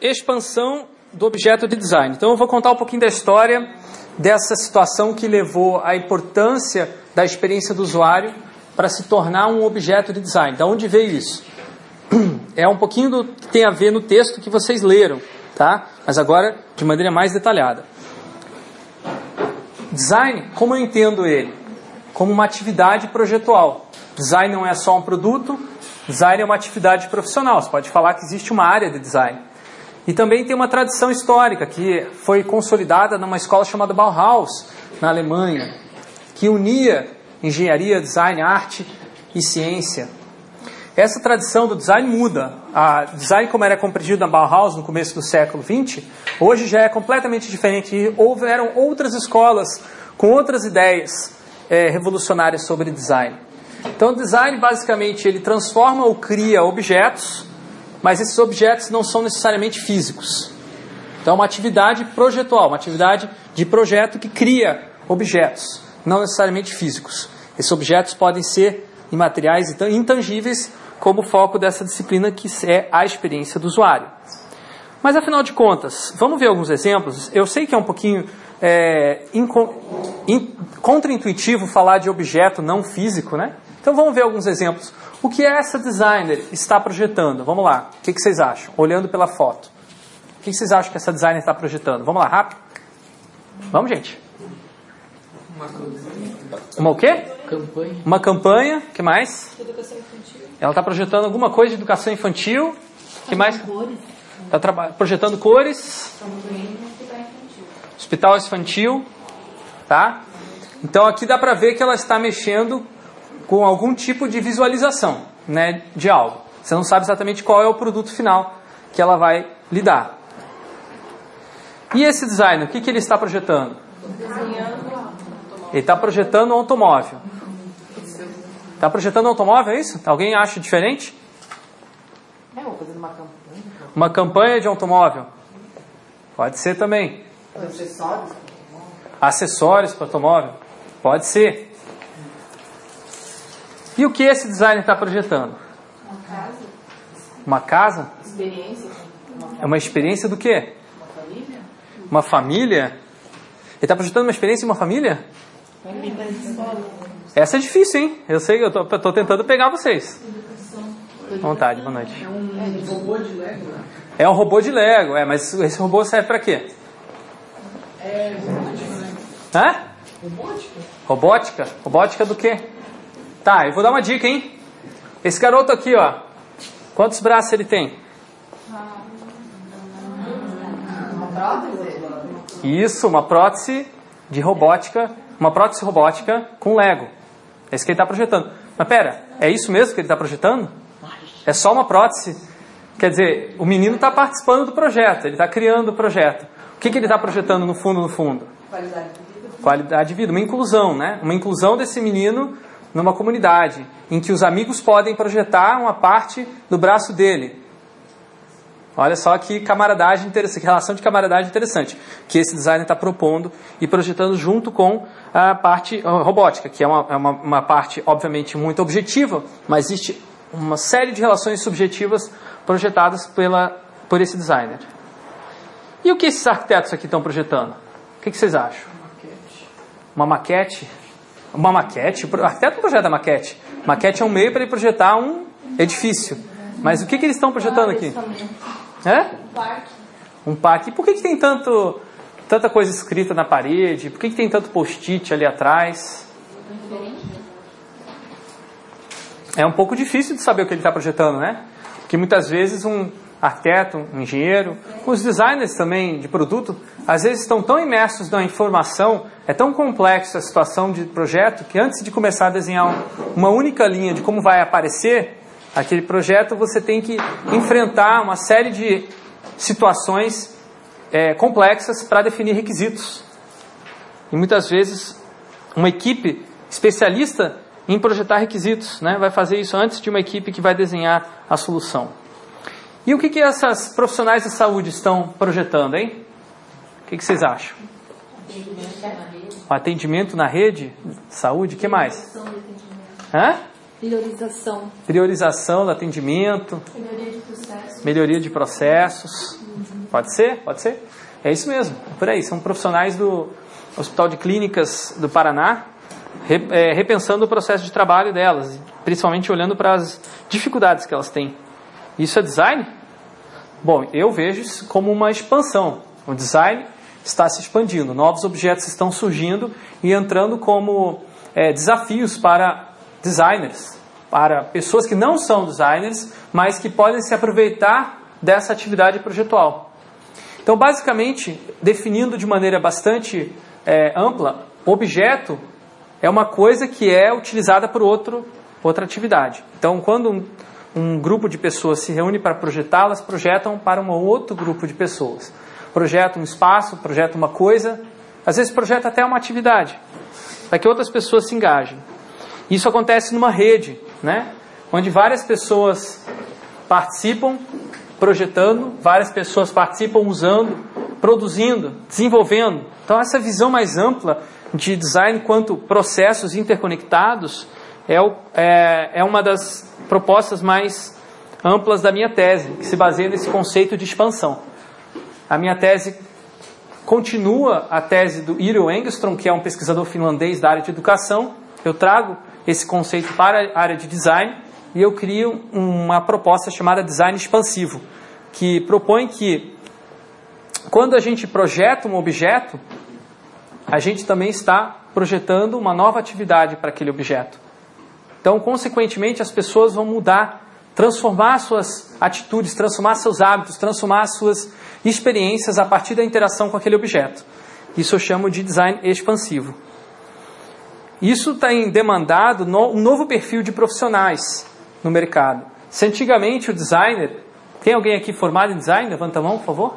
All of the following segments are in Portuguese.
expansão do objeto de design. Então eu vou contar um pouquinho da história dessa situação que levou à importância da experiência do usuário para se tornar um objeto de design. Da onde veio isso? É um pouquinho do que tem a ver no texto que vocês leram, tá? Mas agora de maneira mais detalhada. Design, como eu entendo ele? Como uma atividade projetual. Design não é só um produto, design é uma atividade profissional. Você pode falar que existe uma área de design. E também tem uma tradição histórica que foi consolidada numa escola chamada Bauhaus, na Alemanha, que unia engenharia, design, arte e ciência. Essa tradição do design muda. A design, como era compreendido na Bauhaus no começo do século XX, hoje já é completamente diferente. E houveram outras escolas com outras ideias é, revolucionárias sobre design. Então, o design, basicamente, ele transforma ou cria objetos mas esses objetos não são necessariamente físicos. Então, é uma atividade projetual, uma atividade de projeto que cria objetos, não necessariamente físicos. Esses objetos podem ser imateriais e intangíveis, como o foco dessa disciplina que é a experiência do usuário. Mas afinal de contas, vamos ver alguns exemplos. Eu sei que é um pouquinho é, contraintuitivo falar de objeto não físico, né? Então vamos ver alguns exemplos. O que essa designer está projetando? Vamos lá. O que, que vocês acham? Olhando pela foto. O que, que vocês acham que essa designer está projetando? Vamos lá, rápido. Vamos, gente. Uma o quê? Campanha. Uma campanha. O que mais? Educação infantil. Ela está projetando alguma coisa de educação infantil. O que mais? Está projetando cores. Hospital infantil. Tá? Então aqui dá para ver que ela está mexendo com algum tipo de visualização né, de algo. Você não sabe exatamente qual é o produto final que ela vai lidar. E esse designer, o que, que ele está projetando? Ele está projetando um automóvel. Está projetando um automóvel, é isso? Alguém acha diferente? É, fazendo uma campanha. Uma campanha de automóvel. Pode ser também. Acessórios? Acessórios para automóvel. Pode ser. E o que esse designer está projetando? Uma casa. Uma casa? Experiência. É uma experiência do quê? Uma família. Uma família? Ele está projetando uma experiência de uma família? Essa é difícil, hein? Eu sei, eu estou tentando pegar vocês. Vontade, boa noite. É um robô de Lego, né? É um robô de Lego, é, mas esse robô serve para quê? É robótica. Hã? Robótica. Robótica? Robótica do quê? Tá, eu vou dar uma dica, hein? Esse garoto aqui, ó. Quantos braços ele tem? Uma prótese? Isso, uma prótese de robótica, uma prótese robótica com Lego. É isso que ele está projetando. Mas pera, é isso mesmo que ele está projetando? É só uma prótese? Quer dizer, o menino está participando do projeto, ele está criando o projeto. O que, que ele está projetando no fundo, no fundo? Qualidade de vida. Qualidade de vida, uma inclusão, né? Uma inclusão desse menino numa comunidade, em que os amigos podem projetar uma parte do braço dele. Olha só que camaradagem interessante, que relação de camaradagem interessante que esse designer está propondo e projetando junto com a parte robótica, que é uma, é uma, uma parte, obviamente, muito objetiva, mas existe uma série de relações subjetivas projetadas pela, por esse designer. E o que esses arquitetos aqui estão projetando? O que, que vocês acham? Uma maquete? Uma maquete? O arquiteto não projeta maquete. Maquete é um meio para ele projetar um edifício. Mas o que, que eles estão projetando aqui? É? Um parque. Um parque. E por que, que tem tanto, tanta coisa escrita na parede? Por que, que tem tanto post-it ali atrás? É um pouco difícil de saber o que ele está projetando, né? Porque muitas vezes um arquiteto, um engenheiro, os designers também de produto, às vezes estão tão imersos na informação, é tão complexa a situação de projeto, que antes de começar a desenhar uma única linha de como vai aparecer aquele projeto, você tem que enfrentar uma série de situações é, complexas para definir requisitos. E muitas vezes uma equipe especialista em projetar requisitos né, vai fazer isso antes de uma equipe que vai desenhar a solução. E o que, que essas profissionais de saúde estão projetando, hein? O que, que vocês acham? O atendimento na rede de saúde, o que mais? Hã? Priorização. Priorização do atendimento, Melhoria de processo. melhoria de processos. Pode ser, pode ser. É isso mesmo, por aí. São profissionais do Hospital de Clínicas do Paraná, é, repensando o processo de trabalho delas, principalmente olhando para as dificuldades que elas têm. Isso é design? Bom, eu vejo isso como uma expansão. O design está se expandindo, novos objetos estão surgindo e entrando como é, desafios para designers, para pessoas que não são designers, mas que podem se aproveitar dessa atividade projetual. Então, basicamente, definindo de maneira bastante é, ampla, objeto é uma coisa que é utilizada por outro, outra atividade. Então, quando um, um grupo de pessoas se reúne para projetar, elas projetam para um outro grupo de pessoas. Projeta um espaço, projeta uma coisa, às vezes projeta até uma atividade, para que outras pessoas se engajem. Isso acontece numa rede, né? onde várias pessoas participam projetando, várias pessoas participam usando, produzindo, desenvolvendo. Então, essa visão mais ampla de design quanto processos interconectados é, o, é, é uma das propostas mais amplas da minha tese, que se baseia nesse conceito de expansão. A minha tese continua a tese do Iro Engström, que é um pesquisador finlandês da área de educação. Eu trago esse conceito para a área de design e eu crio uma proposta chamada design expansivo, que propõe que quando a gente projeta um objeto, a gente também está projetando uma nova atividade para aquele objeto. Então, consequentemente, as pessoas vão mudar, transformar suas atitudes, transformar seus hábitos, transformar suas experiências a partir da interação com aquele objeto. Isso eu chamo de design expansivo. Isso tem demandado um novo perfil de profissionais no mercado. Se antigamente o designer. Tem alguém aqui formado em design? Levanta a mão, por favor.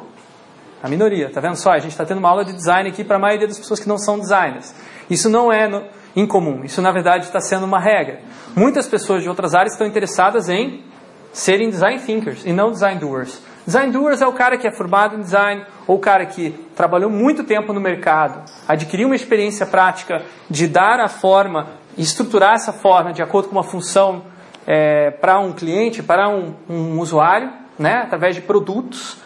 A minoria, tá vendo só? A gente está tendo uma aula de design aqui para a maioria das pessoas que não são designers. Isso não é no, incomum, isso na verdade está sendo uma regra. Muitas pessoas de outras áreas estão interessadas em serem design thinkers e não design doers. Design doers é o cara que é formado em design ou o cara que trabalhou muito tempo no mercado, adquiriu uma experiência prática de dar a forma, estruturar essa forma de acordo com uma função é, para um cliente, para um, um usuário, né, através de produtos.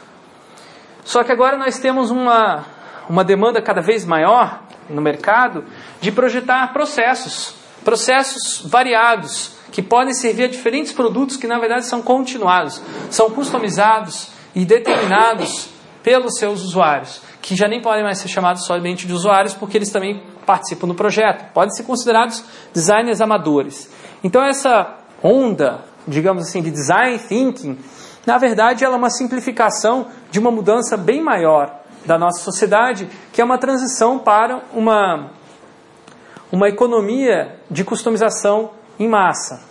Só que agora nós temos uma, uma demanda cada vez maior no mercado de projetar processos, processos variados, que podem servir a diferentes produtos que na verdade são continuados, são customizados e determinados pelos seus usuários, que já nem podem mais ser chamados somente de usuários, porque eles também participam do projeto, podem ser considerados designers amadores. Então essa onda, digamos assim, de design thinking, na verdade ela é uma simplificação de uma mudança bem maior da nossa sociedade, que é uma transição para uma, uma economia de customização em massa,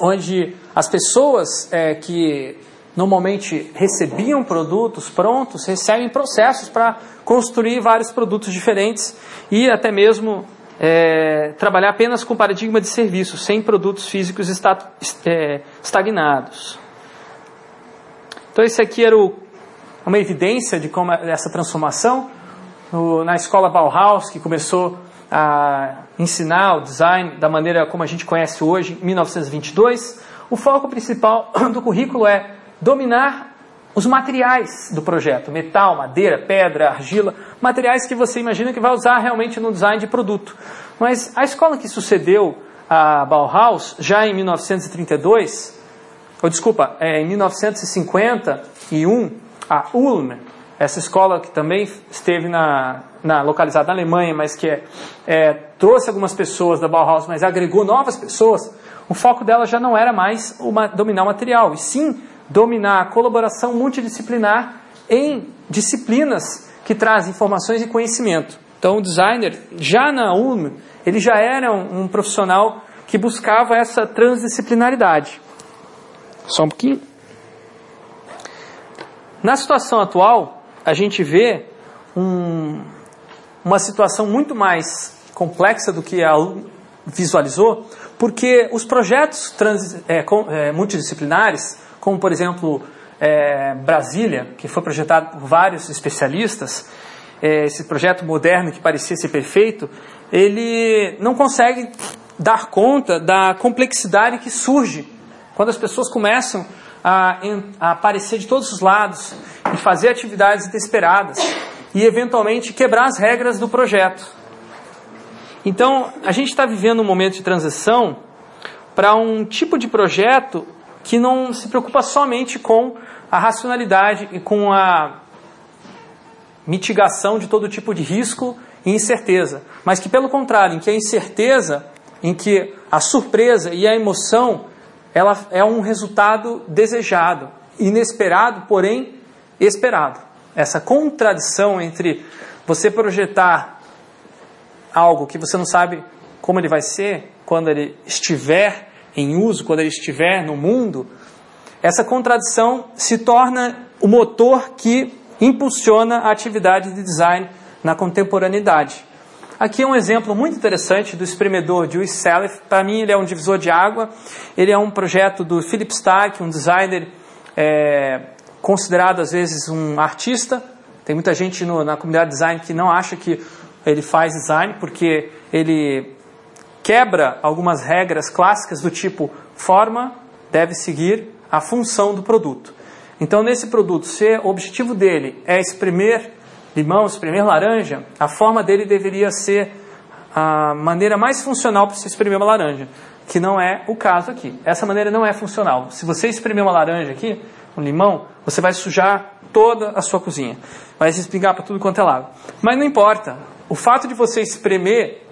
onde as pessoas é, que normalmente recebiam produtos prontos recebem processos para construir vários produtos diferentes e até mesmo é, trabalhar apenas com paradigma de serviço, sem produtos físicos é, estagnados. Então, esse aqui era o, uma evidência de como essa transformação. Na escola Bauhaus, que começou a ensinar o design da maneira como a gente conhece hoje, em 1922, o foco principal do currículo é dominar os materiais do projeto, metal, madeira, pedra, argila, materiais que você imagina que vai usar realmente no design de produto. Mas a escola que sucedeu a Bauhaus, já em 1932, ou desculpa, é, em 1951, a Ulm, essa escola que também esteve na, na localizada na Alemanha, mas que é, é, trouxe algumas pessoas da Bauhaus, mas agregou novas pessoas, o foco dela já não era mais uma, dominar o material, e sim dominar a colaboração multidisciplinar em disciplinas que trazem informações e conhecimento. Então, o designer, já na ULM, ele já era um, um profissional que buscava essa transdisciplinaridade. Só um pouquinho. Na situação atual, a gente vê um, uma situação muito mais complexa do que a visualizou, porque os projetos trans, é, é, multidisciplinares como por exemplo é, Brasília, que foi projetado por vários especialistas, é, esse projeto moderno que parecia ser perfeito, ele não consegue dar conta da complexidade que surge quando as pessoas começam a, a aparecer de todos os lados e fazer atividades inesperadas e eventualmente quebrar as regras do projeto. Então, a gente está vivendo um momento de transição para um tipo de projeto que não se preocupa somente com a racionalidade e com a mitigação de todo tipo de risco e incerteza, mas que pelo contrário, em que a incerteza, em que a surpresa e a emoção, ela é um resultado desejado, inesperado, porém esperado. Essa contradição entre você projetar algo que você não sabe como ele vai ser quando ele estiver em uso, quando ele estiver no mundo, essa contradição se torna o motor que impulsiona a atividade de design na contemporaneidade. Aqui é um exemplo muito interessante do espremedor de Louis. Para mim, ele é um divisor de água. Ele é um projeto do Philip Stark, um designer é, considerado às vezes um artista. Tem muita gente no, na comunidade design que não acha que ele faz design porque ele quebra algumas regras clássicas do tipo forma deve seguir a função do produto. Então, nesse produto, se o objetivo dele é espremer limão, espremer laranja, a forma dele deveria ser a maneira mais funcional para se espremer uma laranja, que não é o caso aqui. Essa maneira não é funcional. Se você espremer uma laranja aqui, um limão, você vai sujar toda a sua cozinha. Vai se espingar para tudo quanto é lado. Mas não importa. O fato de você espremer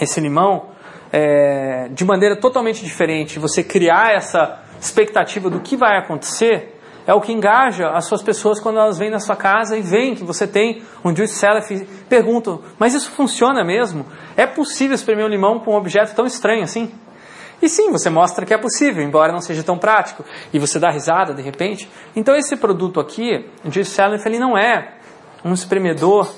esse limão é, de maneira totalmente diferente, você criar essa expectativa do que vai acontecer, é o que engaja as suas pessoas quando elas vêm na sua casa e veem que você tem um juice salad e perguntam, mas isso funciona mesmo? É possível espremer um limão com um objeto tão estranho assim? E sim, você mostra que é possível, embora não seja tão prático, e você dá risada de repente. Então esse produto aqui, juice salad, ele não é um espremedor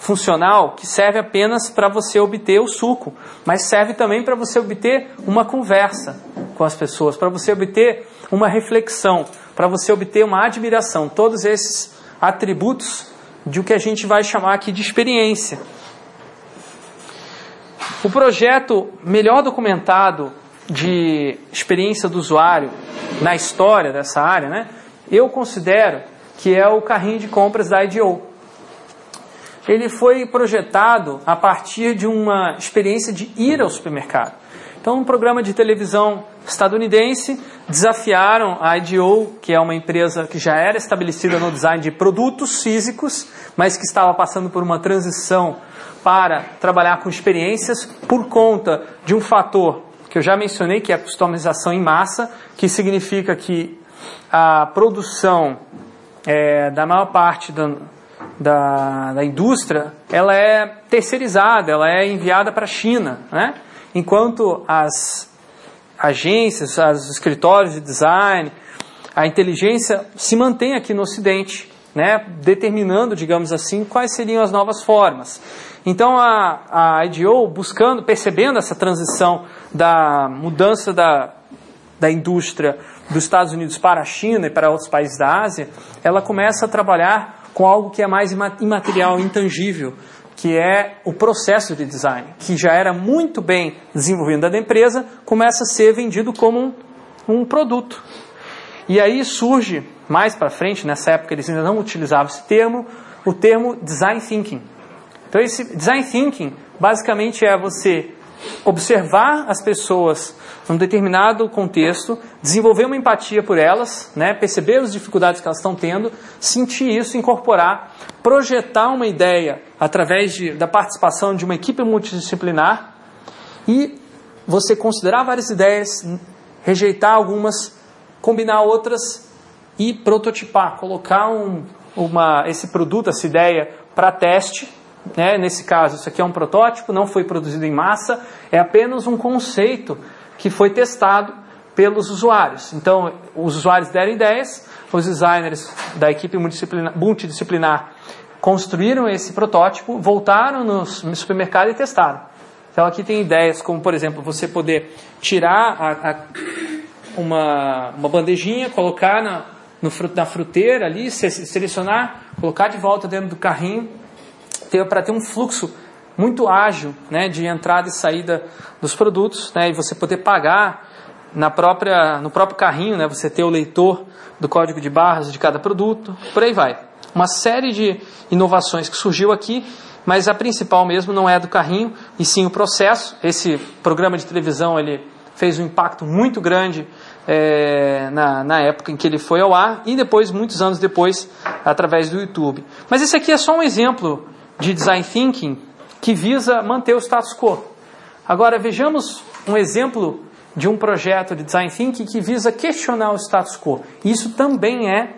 funcional que serve apenas para você obter o suco, mas serve também para você obter uma conversa com as pessoas, para você obter uma reflexão, para você obter uma admiração. Todos esses atributos de o que a gente vai chamar aqui de experiência. O projeto melhor documentado de experiência do usuário na história dessa área, né, eu considero que é o carrinho de compras da IDO ele foi projetado a partir de uma experiência de ir ao supermercado. Então, um programa de televisão estadunidense desafiaram a IDEO, que é uma empresa que já era estabelecida no design de produtos físicos, mas que estava passando por uma transição para trabalhar com experiências por conta de um fator que eu já mencionei, que é a customização em massa, que significa que a produção é, da maior parte da, da indústria, ela é terceirizada, ela é enviada para a China, né? enquanto as agências, os escritórios de design, a inteligência se mantém aqui no Ocidente, né? determinando, digamos assim, quais seriam as novas formas. Então a, a IDO, buscando, percebendo essa transição da mudança da, da indústria dos Estados Unidos para a China e para outros países da Ásia, ela começa a trabalhar com algo que é mais imaterial, intangível, que é o processo de design, que já era muito bem desenvolvido da empresa, começa a ser vendido como um, um produto. E aí surge, mais para frente, nessa época eles ainda não utilizavam esse termo, o termo design thinking. Então esse design thinking basicamente é você observar as pessoas num determinado contexto, desenvolver uma empatia por elas, né, perceber as dificuldades que elas estão tendo, sentir isso, incorporar, projetar uma ideia através de, da participação de uma equipe multidisciplinar e você considerar várias ideias, rejeitar algumas, combinar outras e prototipar, colocar um, uma, esse produto, essa ideia para teste né? Nesse caso, isso aqui é um protótipo, não foi produzido em massa, é apenas um conceito que foi testado pelos usuários. Então, os usuários deram ideias, os designers da equipe multidisciplinar, construíram esse protótipo, voltaram no supermercado e testaram. Então, aqui tem ideias como, por exemplo, você poder tirar a, a, uma, uma bandejinha, colocar na, no, na fruteira ali, selecionar, colocar de volta dentro do carrinho para ter um fluxo muito ágil né, de entrada e saída dos produtos né, e você poder pagar na própria, no próprio carrinho, né, você ter o leitor do código de barras de cada produto, por aí vai. Uma série de inovações que surgiu aqui, mas a principal mesmo não é do carrinho, e sim o processo. Esse programa de televisão ele fez um impacto muito grande é, na, na época em que ele foi ao ar e depois, muitos anos depois, através do YouTube. Mas esse aqui é só um exemplo de design thinking que visa manter o status quo. Agora vejamos um exemplo de um projeto de design thinking que visa questionar o status quo. Isso também é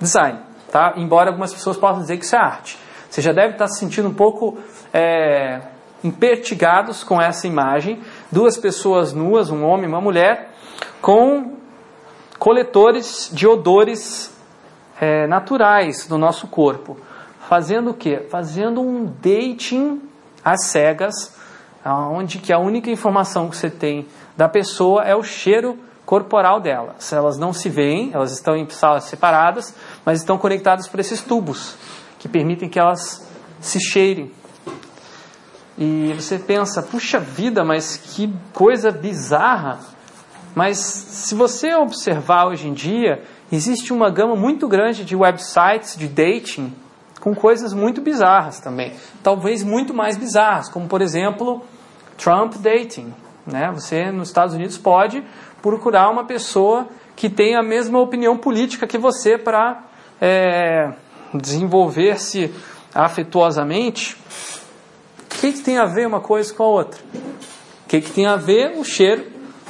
design, tá? Embora algumas pessoas possam dizer que isso é arte. Você já deve estar se sentindo um pouco é, impertigados com essa imagem. Duas pessoas nuas, um homem e uma mulher, com coletores de odores é, naturais do nosso corpo. Fazendo o quê? Fazendo um dating às cegas, onde que a única informação que você tem da pessoa é o cheiro corporal dela. Elas não se veem, elas estão em salas separadas, mas estão conectadas por esses tubos que permitem que elas se cheirem. E você pensa, puxa vida, mas que coisa bizarra. Mas se você observar hoje em dia, existe uma gama muito grande de websites de dating com coisas muito bizarras também. Talvez muito mais bizarras, como por exemplo, Trump Dating. Né? Você, nos Estados Unidos, pode procurar uma pessoa que tem a mesma opinião política que você para é, desenvolver-se afetuosamente. O que, que, tem a ver uma coisa com a outra? O que, que tem a ver o cheiro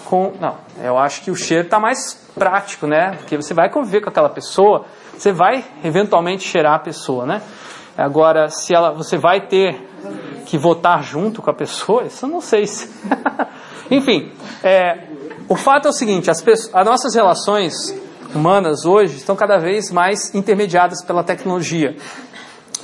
com. Não, eu acho que o cheiro está mais prático, né? Porque você vai conviver com aquela pessoa, você vai eventualmente cheirar a pessoa, né? Agora, se ela, você vai ter que votar junto com a pessoa, isso eu não sei se. Enfim, é, o fato é o seguinte: as, as nossas relações humanas hoje estão cada vez mais intermediadas pela tecnologia.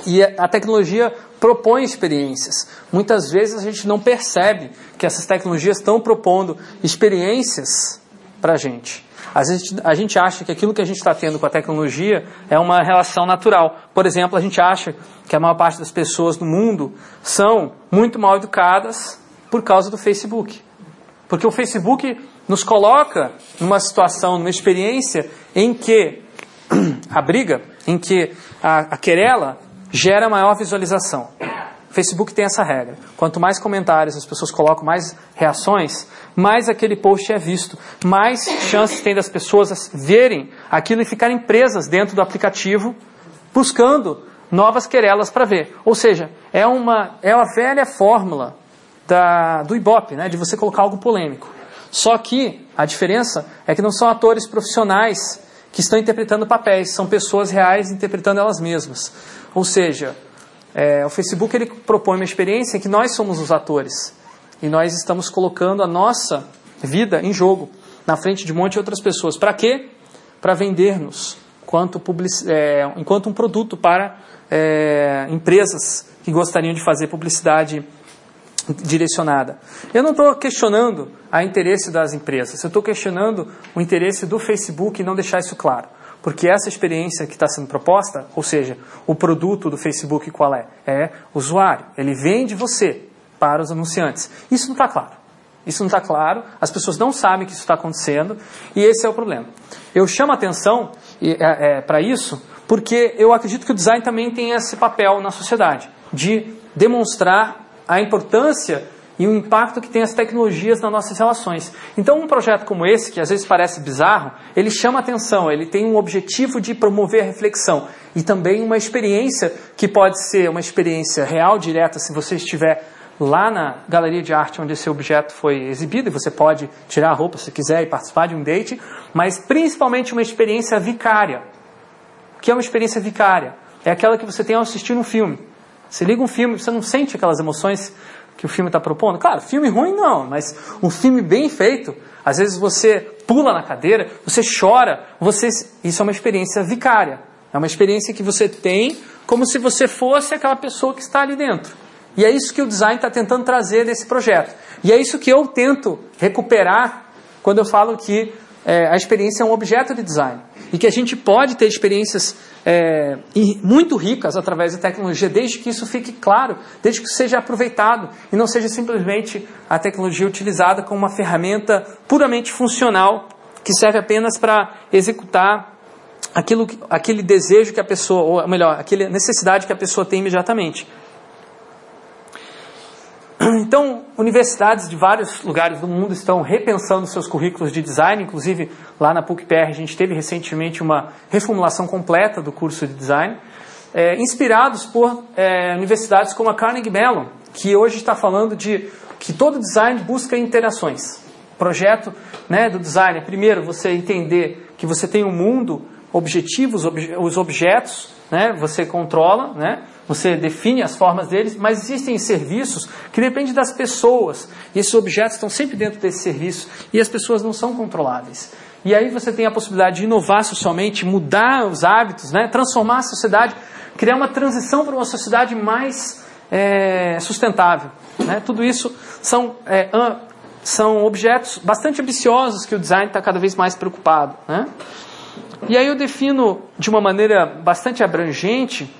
E a tecnologia propõe experiências. Muitas vezes a gente não percebe que essas tecnologias estão propondo experiências para a gente. Às vezes a gente acha que aquilo que a gente está tendo com a tecnologia é uma relação natural. Por exemplo, a gente acha que a maior parte das pessoas no mundo são muito mal educadas por causa do Facebook. Porque o Facebook nos coloca numa situação, numa experiência em que a briga, em que a, a querela gera maior visualização. O Facebook tem essa regra. Quanto mais comentários as pessoas colocam, mais reações, mais aquele post é visto, mais chances tem das pessoas verem aquilo e ficarem presas dentro do aplicativo, buscando novas querelas para ver. Ou seja, é uma, é uma velha fórmula da, do Ibope, né, de você colocar algo polêmico. Só que a diferença é que não são atores profissionais que estão interpretando papéis, são pessoas reais interpretando elas mesmas. Ou seja, é, o Facebook ele propõe uma experiência em que nós somos os atores e nós estamos colocando a nossa vida em jogo na frente de um monte de outras pessoas. Para quê? Para enquanto, é, enquanto um produto para é, empresas que gostariam de fazer publicidade direcionada. Eu não estou questionando a interesse das empresas, eu estou questionando o interesse do Facebook e não deixar isso claro. Porque essa experiência que está sendo proposta, ou seja, o produto do Facebook qual é? É usuário. Ele vende você para os anunciantes. Isso não está claro. Isso não está claro, as pessoas não sabem que isso está acontecendo e esse é o problema. Eu chamo a atenção é, é, para isso porque eu acredito que o design também tem esse papel na sociedade de demonstrar a importância e o impacto que tem as tecnologias nas nossas relações. Então, um projeto como esse, que às vezes parece bizarro, ele chama atenção, ele tem um objetivo de promover a reflexão e também uma experiência que pode ser uma experiência real, direta, se você estiver lá na galeria de arte onde esse objeto foi exibido, e você pode tirar a roupa se quiser e participar de um date, mas principalmente uma experiência vicária. O que é uma experiência vicária? É aquela que você tem ao assistir um filme. Você liga um filme, você não sente aquelas emoções que o filme está propondo? Claro, filme ruim não, mas um filme bem feito, às vezes você pula na cadeira, você chora, você isso é uma experiência vicária. É uma experiência que você tem como se você fosse aquela pessoa que está ali dentro. E é isso que o design está tentando trazer nesse projeto. E é isso que eu tento recuperar quando eu falo que é, a experiência é um objeto de design. e que a gente pode ter experiências é, muito ricas através da tecnologia, desde que isso fique claro, desde que seja aproveitado e não seja simplesmente a tecnologia utilizada como uma ferramenta puramente funcional que serve apenas para executar aquilo, aquele desejo que a pessoa, ou melhor, aquela necessidade que a pessoa tem imediatamente. Então, universidades de vários lugares do mundo estão repensando seus currículos de design, inclusive lá na PUC-PR a gente teve recentemente uma reformulação completa do curso de design, é, inspirados por é, universidades como a Carnegie Mellon, que hoje está falando de que todo design busca interações. O projeto né, do design é, primeiro, você entender que você tem um mundo objetivo, os objetos, né, você controla, né, você define as formas deles, mas existem serviços que dependem das pessoas. E esses objetos estão sempre dentro desse serviço e as pessoas não são controláveis. E aí você tem a possibilidade de inovar socialmente, mudar os hábitos, né? transformar a sociedade, criar uma transição para uma sociedade mais é, sustentável. Né? Tudo isso são, é, são objetos bastante ambiciosos que o design está cada vez mais preocupado. Né? E aí eu defino de uma maneira bastante abrangente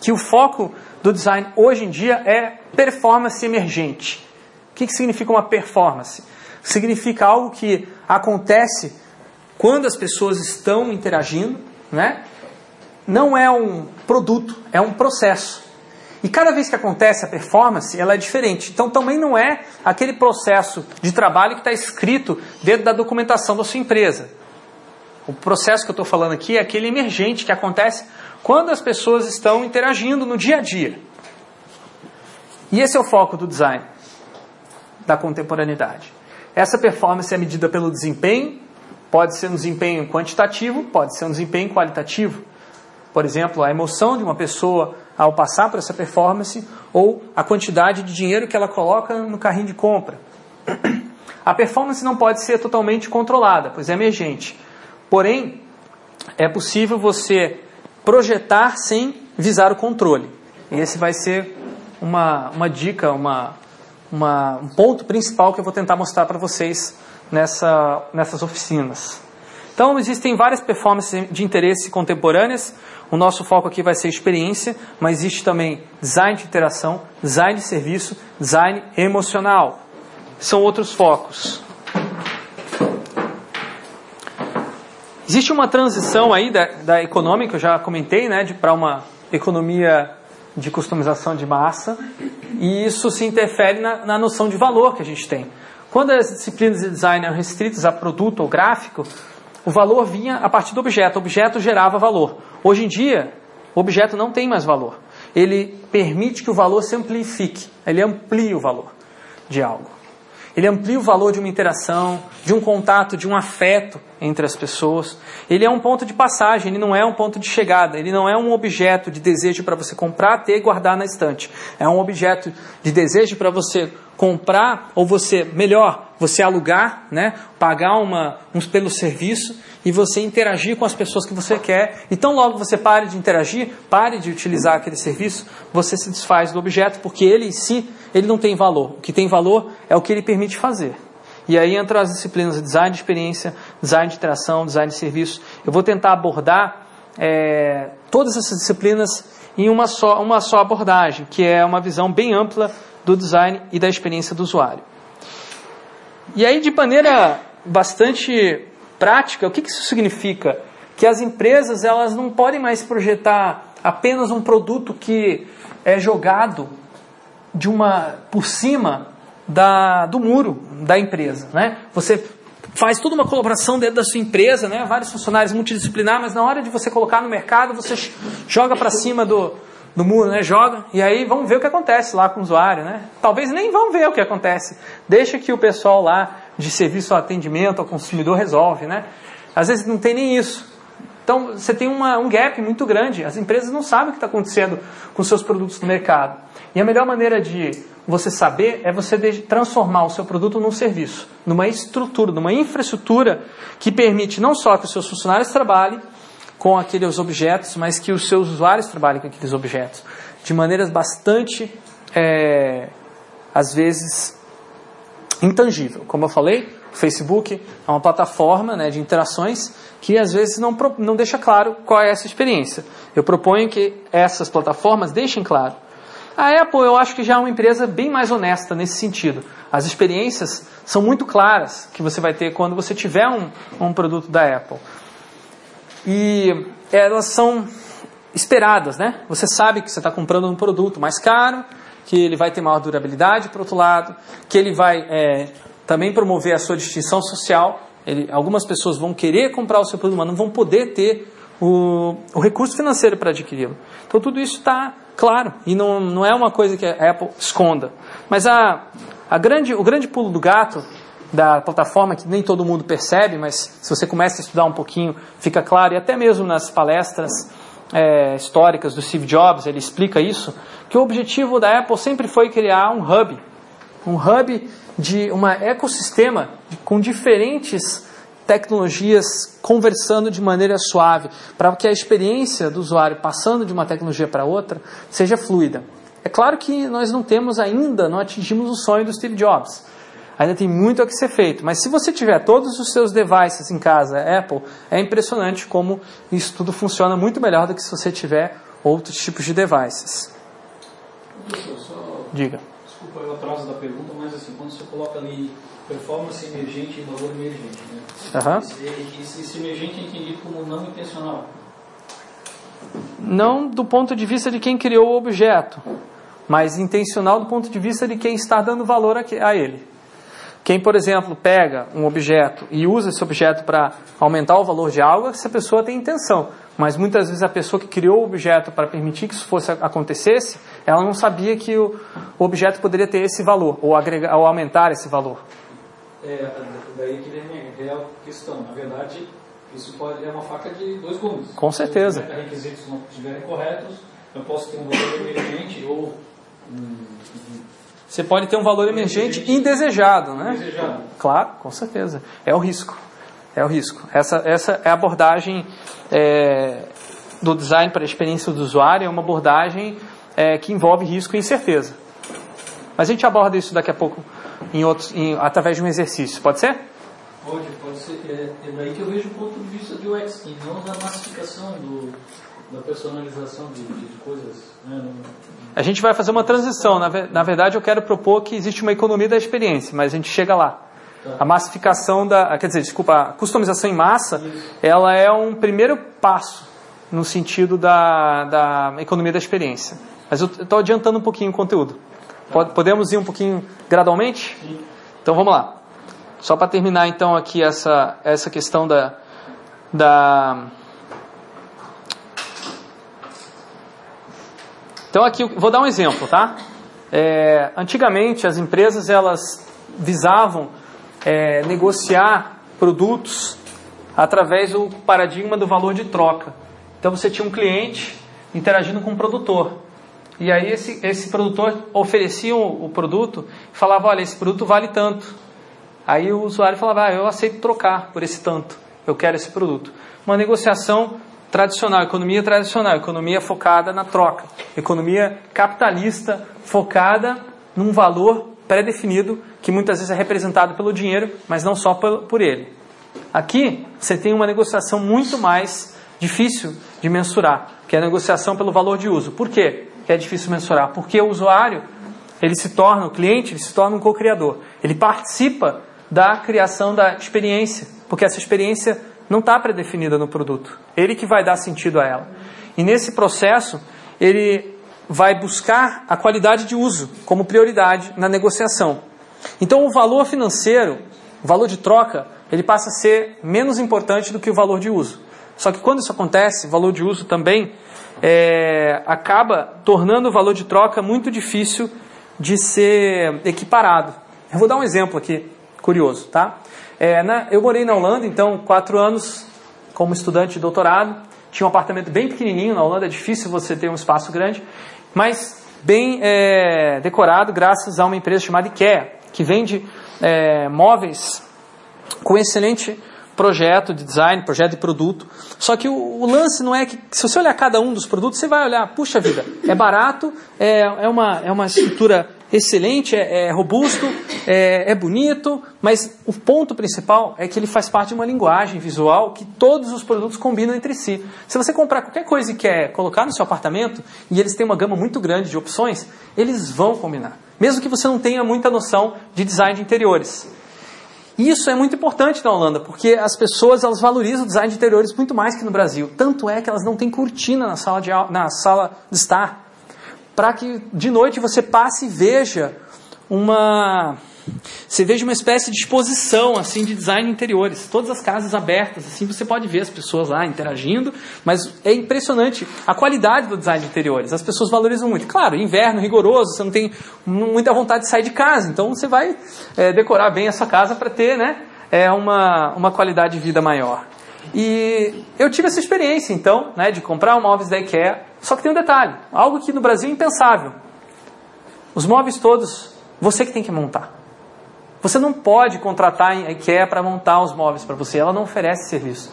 que o foco do design hoje em dia é performance emergente. O que, que significa uma performance? Significa algo que acontece quando as pessoas estão interagindo, né? não é um produto, é um processo. E cada vez que acontece a performance, ela é diferente. Então também não é aquele processo de trabalho que está escrito dentro da documentação da sua empresa. O processo que eu estou falando aqui é aquele emergente que acontece quando as pessoas estão interagindo no dia a dia. E esse é o foco do design da contemporaneidade. Essa performance é medida pelo desempenho, pode ser um desempenho quantitativo, pode ser um desempenho qualitativo. Por exemplo, a emoção de uma pessoa ao passar por essa performance ou a quantidade de dinheiro que ela coloca no carrinho de compra. A performance não pode ser totalmente controlada, pois é emergente. Porém, é possível você projetar sem visar o controle. E esse vai ser uma, uma dica, uma, uma, um ponto principal que eu vou tentar mostrar para vocês nessa, nessas oficinas. Então, existem várias performances de interesse contemporâneas. O nosso foco aqui vai ser experiência, mas existe também design de interação, design de serviço, design emocional. São outros focos. Existe uma transição aí da, da econômica, eu já comentei, né, para uma economia de customização de massa, e isso se interfere na, na, noção de valor que a gente tem. Quando as disciplinas de design eram restritas a produto ou gráfico, o valor vinha a partir do objeto, o objeto gerava valor. Hoje em dia, o objeto não tem mais valor. Ele permite que o valor se amplifique, ele amplia o valor de algo. Ele amplia o valor de uma interação, de um contato, de um afeto entre as pessoas. Ele é um ponto de passagem, ele não é um ponto de chegada, ele não é um objeto de desejo para você comprar, ter e guardar na estante. É um objeto de desejo para você comprar, ou você, melhor, você alugar, né, pagar uma, uns pelo serviço e você interagir com as pessoas que você quer. E tão logo você pare de interagir, pare de utilizar aquele serviço, você se desfaz do objeto, porque ele em si, ele não tem valor. O que tem valor é o que ele permite fazer. E aí entram as disciplinas de design de experiência, design de interação, design de serviço. Eu vou tentar abordar é, todas essas disciplinas em uma só, uma só abordagem, que é uma visão bem ampla do design e da experiência do usuário. E aí, de maneira bastante prática, o que isso significa? Que as empresas elas não podem mais projetar apenas um produto que é jogado de uma por cima da, do muro da empresa, né? Você faz toda uma colaboração dentro da sua empresa, né? Vários funcionários multidisciplinar, mas na hora de você colocar no mercado, você joga para cima do, do muro, né? Joga e aí vamos ver o que acontece lá com o usuário, né? Talvez nem vão ver o que acontece. Deixa que o pessoal lá de serviço ao atendimento ao consumidor resolve, né? Às vezes não tem nem isso. Então você tem uma, um gap muito grande. As empresas não sabem o que está acontecendo com seus produtos no mercado. E a melhor maneira de você saber é você transformar o seu produto num serviço, numa estrutura, numa infraestrutura que permite não só que os seus funcionários trabalhem com aqueles objetos, mas que os seus usuários trabalhem com aqueles objetos de maneiras bastante, é, às vezes, intangível. Como eu falei, O Facebook é uma plataforma né, de interações que às vezes não, não deixa claro qual é essa experiência. Eu proponho que essas plataformas deixem claro. A Apple eu acho que já é uma empresa bem mais honesta nesse sentido. As experiências são muito claras que você vai ter quando você tiver um, um produto da Apple. E elas são esperadas, né? Você sabe que você está comprando um produto mais caro, que ele vai ter maior durabilidade, por outro lado, que ele vai é, também promover a sua distinção social. Ele- algumas pessoas vão querer comprar o seu produto, mas não vão poder ter o, o recurso financeiro para adquiri-lo. Então tudo isso está claro e não, não é uma coisa que a Apple esconda. Mas a, a grande, o grande pulo do gato da plataforma que nem todo mundo percebe, mas se você começa a estudar um pouquinho, fica claro, e até mesmo nas palestras é, históricas do Steve Jobs, ele explica isso, que o objetivo da Apple sempre foi criar um hub, um hub de um ecossistema com diferentes tecnologias conversando de maneira suave, para que a experiência do usuário passando de uma tecnologia para outra seja fluida. É claro que nós não temos ainda, não atingimos o sonho do Steve Jobs. Ainda tem muito a que ser feito, mas se você tiver todos os seus devices em casa Apple, é impressionante como isso tudo funciona muito melhor do que se você tiver outros tipos de devices. Professor, só, Diga. desculpa o atraso da pergunta, mas assim, quando você coloca ali performance emergente e valor emergente, né? Aham. Esse, esse, esse emergente é entendido como não intencional. Não do ponto de vista de quem criou o objeto, mas intencional do ponto de vista de quem está dando valor a ele. Quem, por exemplo, pega um objeto e usa esse objeto para aumentar o valor de algo, essa pessoa tem intenção. Mas muitas vezes a pessoa que criou o objeto para permitir que isso fosse acontecesse, ela não sabia que o, objeto poderia ter esse valor ou, agregar, ou aumentar esse valor. É, daí que vem a real questão. Na verdade, isso pode é uma faca de dois gumes. Com certeza. Se os requisitos não estiverem corretos, eu posso ter um valor emergente ou um, Você pode ter um valor emergente indesejado, né? desejado. Claro, com certeza. É o risco. É o risco. Essa, essa é a abordagem é, do design para a experiência do usuário, é uma abordagem é, que envolve risco e incerteza. Mas a gente aborda isso daqui a pouco em outros, em- através de um exercício. Pode ser? Pode, pode ser. É, é daí que eu vejo o ponto de vista de UX, e não da massificação, do, da personalização de, de coisas. Né? A gente vai fazer uma transição. Na, na verdade, eu quero propor que existe uma economia da experiência, mas a gente chega lá. A massificação da, quer dizer, desculpa, a customização em massa, ela é um primeiro passo no sentido da, da economia da experiência. Mas eu estou adiantando um pouquinho o conteúdo. Pod- Podemos ir um pouquinho gradualmente? Então vamos lá. Só para terminar então aqui essa, essa questão da, da Então aqui vou dar um exemplo, tá? É, antigamente as empresas elas visavam é, negociar produtos através do paradigma do valor de troca. Então você tinha um cliente interagindo com um produtor. E aí esse, esse produtor oferecia o, o produto e falava, olha, esse produto vale tanto. Aí o usuário falava, ah, eu aceito trocar por esse tanto, eu quero esse produto. Uma negociação tradicional, economia tradicional, economia focada na troca, economia capitalista focada num valor pré-definido que muitas vezes é representado pelo dinheiro, mas não só por, ele. Aqui você tem uma negociação muito mais difícil de mensurar, que é a negociação pelo valor de uso. Por quê? Que é difícil mensurar? Porque o usuário ele se torna, o cliente, ele se torna um co-criador. Ele participa da criação da experiência, porque essa experiência não está predefinida no produto. Ele que vai dar sentido a ela. E nesse processo, ele vai buscar a qualidade de uso como prioridade na negociação. Então, o valor financeiro, o valor de troca, ele passa a ser menos importante do que o valor de uso. Só que quando isso acontece, o valor de uso também é, acaba tornando o valor de troca muito difícil de ser equiparado. Eu vou dar um exemplo aqui, curioso, tá? É, eu morei na Holanda, então, quatro anos como estudante de doutorado. Tinha um apartamento bem pequenininho na Holanda, é difícil você ter um espaço grande, mas bem é, decorado graças a uma empresa chamada IKEA, que vende é, móveis com excelente projeto de design, projeto de produto. Só que o, o, lance não é que, se você olhar cada um dos produtos, você vai olhar, puxa vida, é barato, é, é, uma, é uma estrutura excelente, é, é robusto, é, é bonito, mas o ponto principal é que ele faz parte de uma linguagem visual que todos os produtos combinam entre si. Se você comprar qualquer coisa e quer colocar no seu apartamento, e eles têm uma gama muito grande de opções, eles vão combinar. Mesmo que você não tenha muita noção de design de interiores. Isso é muito importante na Holanda, porque as pessoas elas valorizam o design de interiores muito mais que no Brasil. Tanto é que elas não têm cortina na sala de, na sala de estar para que de noite você passe e veja uma você veja uma espécie de exposição assim de design de interiores, todas as casas abertas, assim você pode ver as pessoas lá interagindo, mas é impressionante a qualidade do design de interiores. As pessoas valorizam muito. Claro, inverno rigoroso, você não tem muita vontade de sair de casa, então você vai é, decorar bem a sua casa para ter, né, é uma uma qualidade de vida maior. E eu tive essa experiência, então, né, de comprar móveis da IKEA. Só que tem um detalhe, algo que no Brasil é impensável. Os móveis todos, você que tem que montar. Você não pode contratar a IKEA para montar os móveis para você, ela não oferece serviço.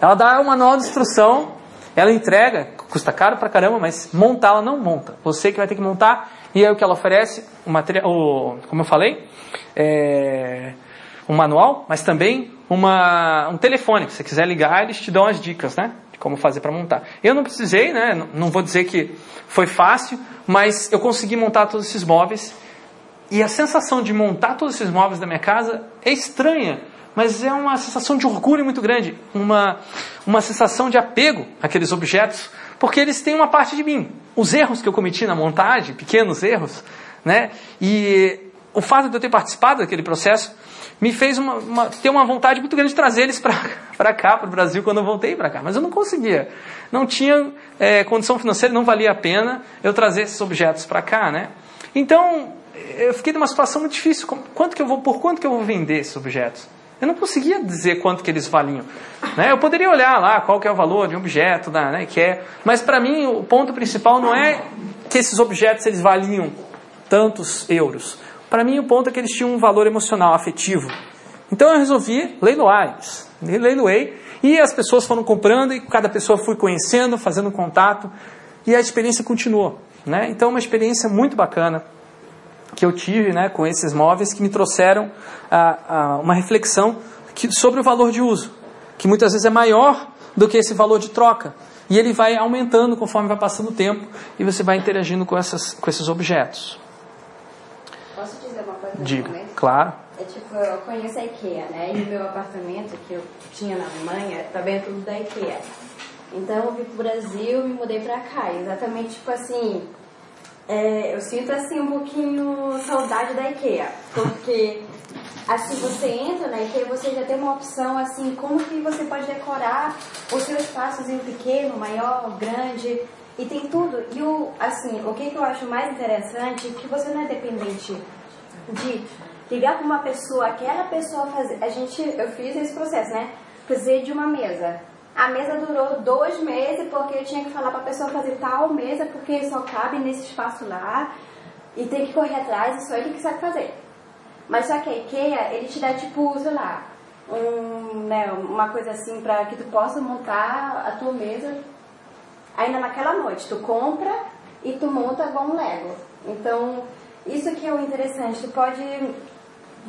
Ela dá uma nova instrução, ela entrega, custa caro pra caramba, mas montar ela não monta. Você que vai ter que montar, e aí o que ela oferece, o material, o, como eu falei, é, um manual, mas também uma, um telefone. Se você quiser ligar, eles te dão as dicas, né? Como fazer para montar. Eu não precisei, né? Não vou dizer que foi fácil, mas eu consegui montar todos esses móveis. E a sensação de montar todos esses móveis da minha casa é estranha, mas é uma sensação de orgulho muito grande, uma, uma sensação de apego àqueles objetos, porque eles têm uma parte de mim. Os erros que eu cometi na montagem, pequenos erros, né? E o fato de eu ter participado daquele processo me fez uma, uma, ter uma vontade muito grande de trazer eles para cá, para o Brasil, quando eu voltei para cá. Mas eu não conseguia. Não tinha é, condição financeira, não valia a pena eu trazer esses objetos para cá, né? Então, eu fiquei numa situação muito difícil. Quanto que eu vou, por quanto que eu vou vender esses objetos? Eu não conseguia dizer quanto que eles valiam. Né? Eu poderia olhar lá qual que é o valor de um objeto, né, que é, mas para mim o ponto principal não é que esses objetos eles valiam tantos euros. Para mim, o ponto é que eles tinham um valor emocional, afetivo. Então eu resolvi leiloar eles. Leiloei e as pessoas foram comprando e cada pessoa foi conhecendo, fazendo contato e a experiência continuou. Né? Então, uma experiência muito bacana que eu tive né, com esses móveis que me trouxeram uma reflexão que, sobre o valor de uso, que muitas vezes é maior do que esse valor de troca. E ele vai aumentando conforme vai passando o tempo e você vai interagindo com, essas, com esses objetos. Diga, claro. É tipo, eu conheço a IKEA, né? E o meu apartamento que eu tinha na Alemanha também é tudo da IKEA. Então eu vim pro Brasil e me mudei pra cá. Exatamente, tipo assim, é, eu sinto assim um pouquinho saudade da IKEA. Porque assim você entra na IKEA, você já tem uma opção assim, como que você pode decorar o seu espaçozinho pequeno, maior, grande. E tem tudo. E o, assim, o que, que eu acho mais interessante é que você não é dependente de ligar para uma pessoa, aquela pessoa fazer. A gente, eu fiz esse processo, né? Fazer de uma mesa. A mesa durou dois meses porque eu tinha que falar para a pessoa fazer tal mesa porque só cabe nesse espaço lá e tem que correr atrás e só ele que sabe fazer. Mas só que a IKEA, ele te dá tipo, sei lá, um, né, uma coisa assim para que tu possa montar a tua mesa ainda naquela noite. Tu compra e tu monta igual um Lego. Então, isso que é o interessante, tu pode.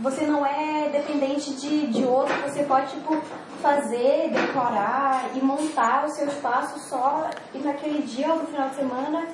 Você não é dependente de, de outro, você pode tipo, fazer, decorar e montar o seu espaço só e naquele dia ou no final de semana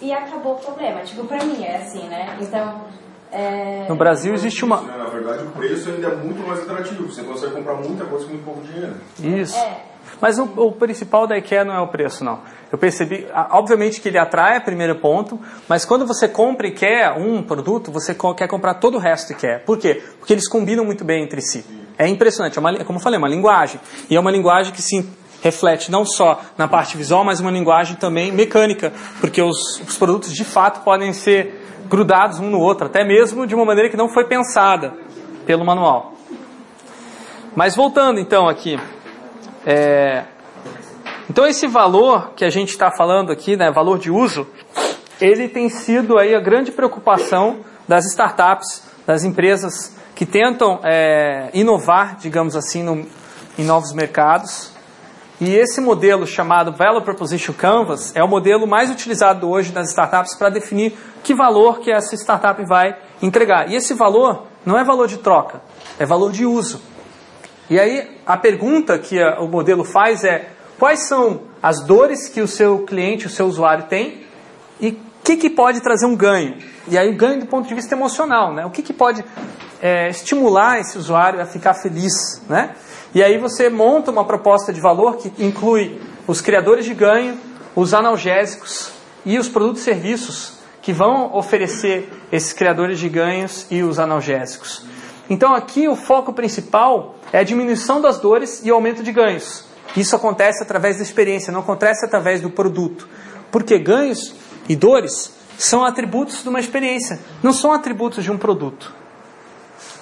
e acabou o problema. Tipo, pra mim é assim, né? Então. É... No Brasil existe uma. Na verdade, o preço ainda é muito mais atrativo. Você consegue comprar muita coisa com muito pouco dinheiro. Isso. É. Mas o, o, principal da IKEA não é o preço, não. Eu percebi, obviamente que ele atrai, é primeiro ponto, mas quando você compra IKEA, um produto, você quer comprar todo o resto IKEA. Por quê? Porque eles combinam muito bem entre si. É impressionante, é uma, como eu falei, é uma linguagem. E é uma linguagem que se reflete não só na parte visual, mas uma linguagem também mecânica, porque os, os produtos de fato podem ser grudados um no outro, até mesmo de uma maneira que não foi pensada pelo manual. Mas voltando então aqui, é, então esse valor que a gente está falando aqui, né, valor de uso, ele tem sido aí a grande preocupação das startups, das empresas que tentam é, inovar, digamos assim, no, em novos mercados. E esse modelo chamado Value Proposition Canvas é o modelo mais utilizado hoje nas startups para definir que valor que essa startup vai entregar. E esse valor não é valor de troca, é valor de uso. E aí a pergunta que a, o modelo faz é quais são as dores que o seu cliente, o seu usuário tem e o que, que pode trazer um ganho. E aí o ganho do ponto de vista emocional, né? O que, que pode é, estimular esse usuário a ficar feliz, né? E aí você monta uma proposta de valor que inclui os criadores de ganho, os analgésicos e os produtos e serviços que vão oferecer esses criadores de ganhos e os analgésicos. Então aqui o foco principal é a diminuição das dores e aumento de ganhos. Isso acontece através da experiência, não acontece através do produto. Porque ganhos e dores são atributos de uma experiência, não são atributos de um produto.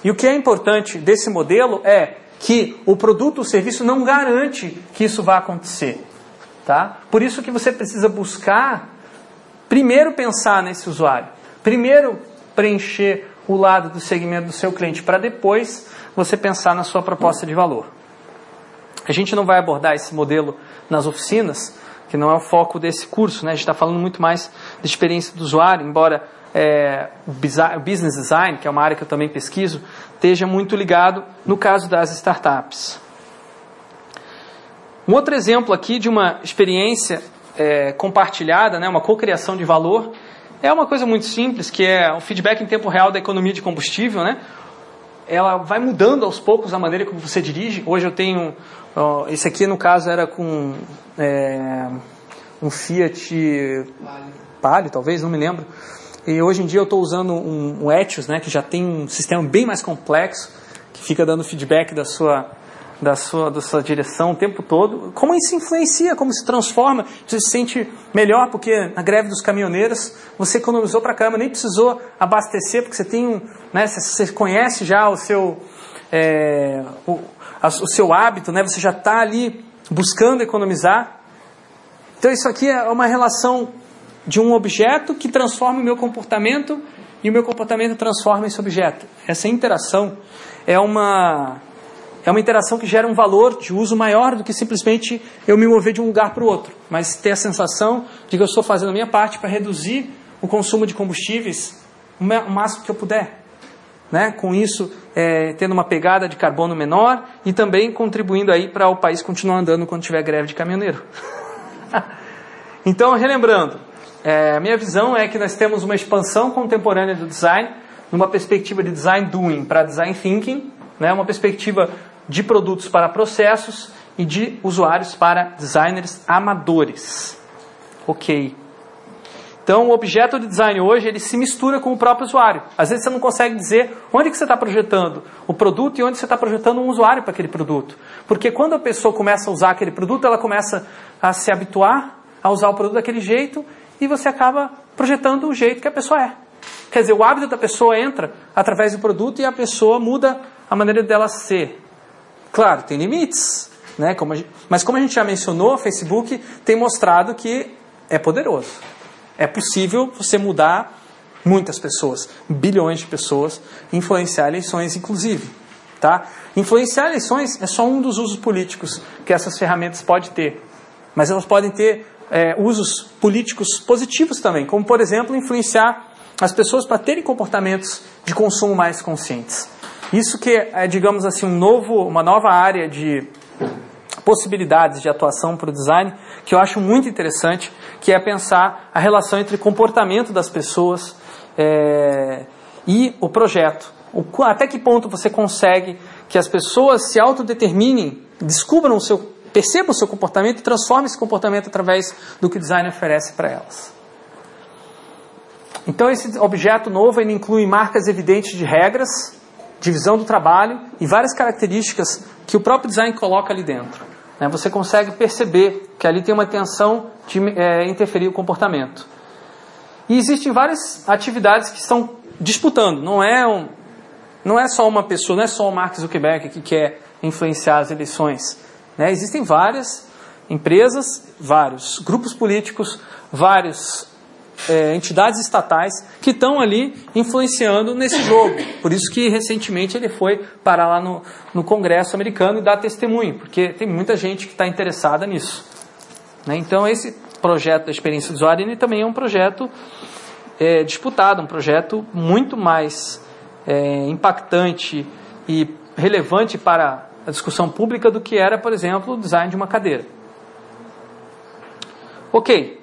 E o que é importante desse modelo é que o produto ou serviço não garante que isso vá acontecer. Tá? Por isso que você precisa buscar primeiro pensar nesse usuário, primeiro preencher o lado do segmento do seu cliente, para depois você pensar na sua proposta de valor. A gente não vai abordar esse modelo nas oficinas, que não é o foco desse curso, né? a gente está falando muito mais de experiência do usuário, embora é, o business design, que é uma área que eu também pesquiso, esteja muito ligado no caso das startups. Um outro exemplo aqui de uma experiência é, compartilhada, né, uma cocriação de valor, é uma coisa muito simples, que é o feedback em tempo real da economia de combustível, né? Ela vai mudando aos poucos a maneira como você dirige. Hoje eu tenho, ó, esse aqui no caso era com é, um Fiat Palio. Palio, talvez, não me lembro e hoje em dia eu estou usando um, um Etios, né, que já tem um sistema bem mais complexo, que fica dando feedback da sua, da sua, da sua direção o tempo todo. Como isso influencia, como se transforma, você se sente melhor, porque na greve dos caminhoneiros você economizou para caramba, nem precisou abastecer, porque você tem um, né, você conhece já o seu, é, o, a, o seu hábito, né, você já está ali buscando economizar. Então isso aqui é uma relação de um objeto que transforma o meu comportamento e o meu comportamento transforma esse objeto. Essa interação é uma é uma interação que gera um valor de uso maior do que simplesmente eu me mover de um lugar para o outro, mas ter a sensação de que eu estou fazendo a minha parte para reduzir o consumo de combustíveis o máximo que eu puder. Né? Com isso, é, tendo uma pegada de carbono menor e também contribuindo aí para o país continuar andando quando tiver greve de caminhoneiro. então, relembrando, é, minha visão é que nós temos uma expansão contemporânea do design, numa perspectiva de design doing para design thinking, né, uma perspectiva de produtos para processos e de usuários para designers amadores. Ok. Então, o objeto de design hoje ele se mistura com o próprio usuário. Às vezes você não consegue dizer onde que você está projetando o produto e onde você está projetando um usuário para aquele produto. Porque quando a pessoa começa a usar aquele produto, ela começa a se habituar a usar o produto daquele jeito e você acaba projetando o jeito que a pessoa é. Quer dizer, o hábito da pessoa entra através do produto e a pessoa muda a maneira dela ser. Claro, tem limites, né? Como gente, mas como a gente já mencionou, o Facebook tem mostrado que é poderoso. É possível você mudar muitas pessoas, bilhões de pessoas, influenciar eleições, inclusive. Tá? Influenciar eleições é só um dos usos políticos que essas ferramentas podem ter. Mas elas podem ter é, usos políticos positivos também, como por exemplo influenciar as pessoas para terem comportamentos de consumo mais conscientes. Isso que é, digamos assim, um novo, uma nova área de possibilidades de atuação para o design que eu acho muito interessante, que é pensar a relação entre comportamento das pessoas é, e o projeto. O, até que ponto você consegue que as pessoas se autodeterminem, descubram o seu perceba o seu comportamento e transforme esse comportamento através do que o design oferece para elas. Então, esse objeto novo ele inclui marcas evidentes de regras, divisão do trabalho e várias características que o próprio design coloca ali dentro. Né? Você consegue perceber que ali tem uma intenção de é, interferir o comportamento. E existem várias atividades que estão disputando. Não é, um, não é só uma pessoa, não é só o Mark Zuckerberg que quer influenciar as eleições. Né? Existem várias empresas, vários grupos políticos, vários é, entidades estatais que estão ali influenciando nesse jogo. Por isso que recentemente ele foi parar lá no, no Congresso americano e dar testemunho, porque tem muita gente que está interessada nisso. Né? Então esse projeto da experiência do usuário ele também é um projeto é, disputado, um projeto muito mais é, impactante e relevante para a discussão pública do que era, por exemplo, o design de uma cadeira. Ok,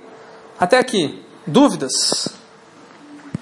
até aqui. Dúvidas?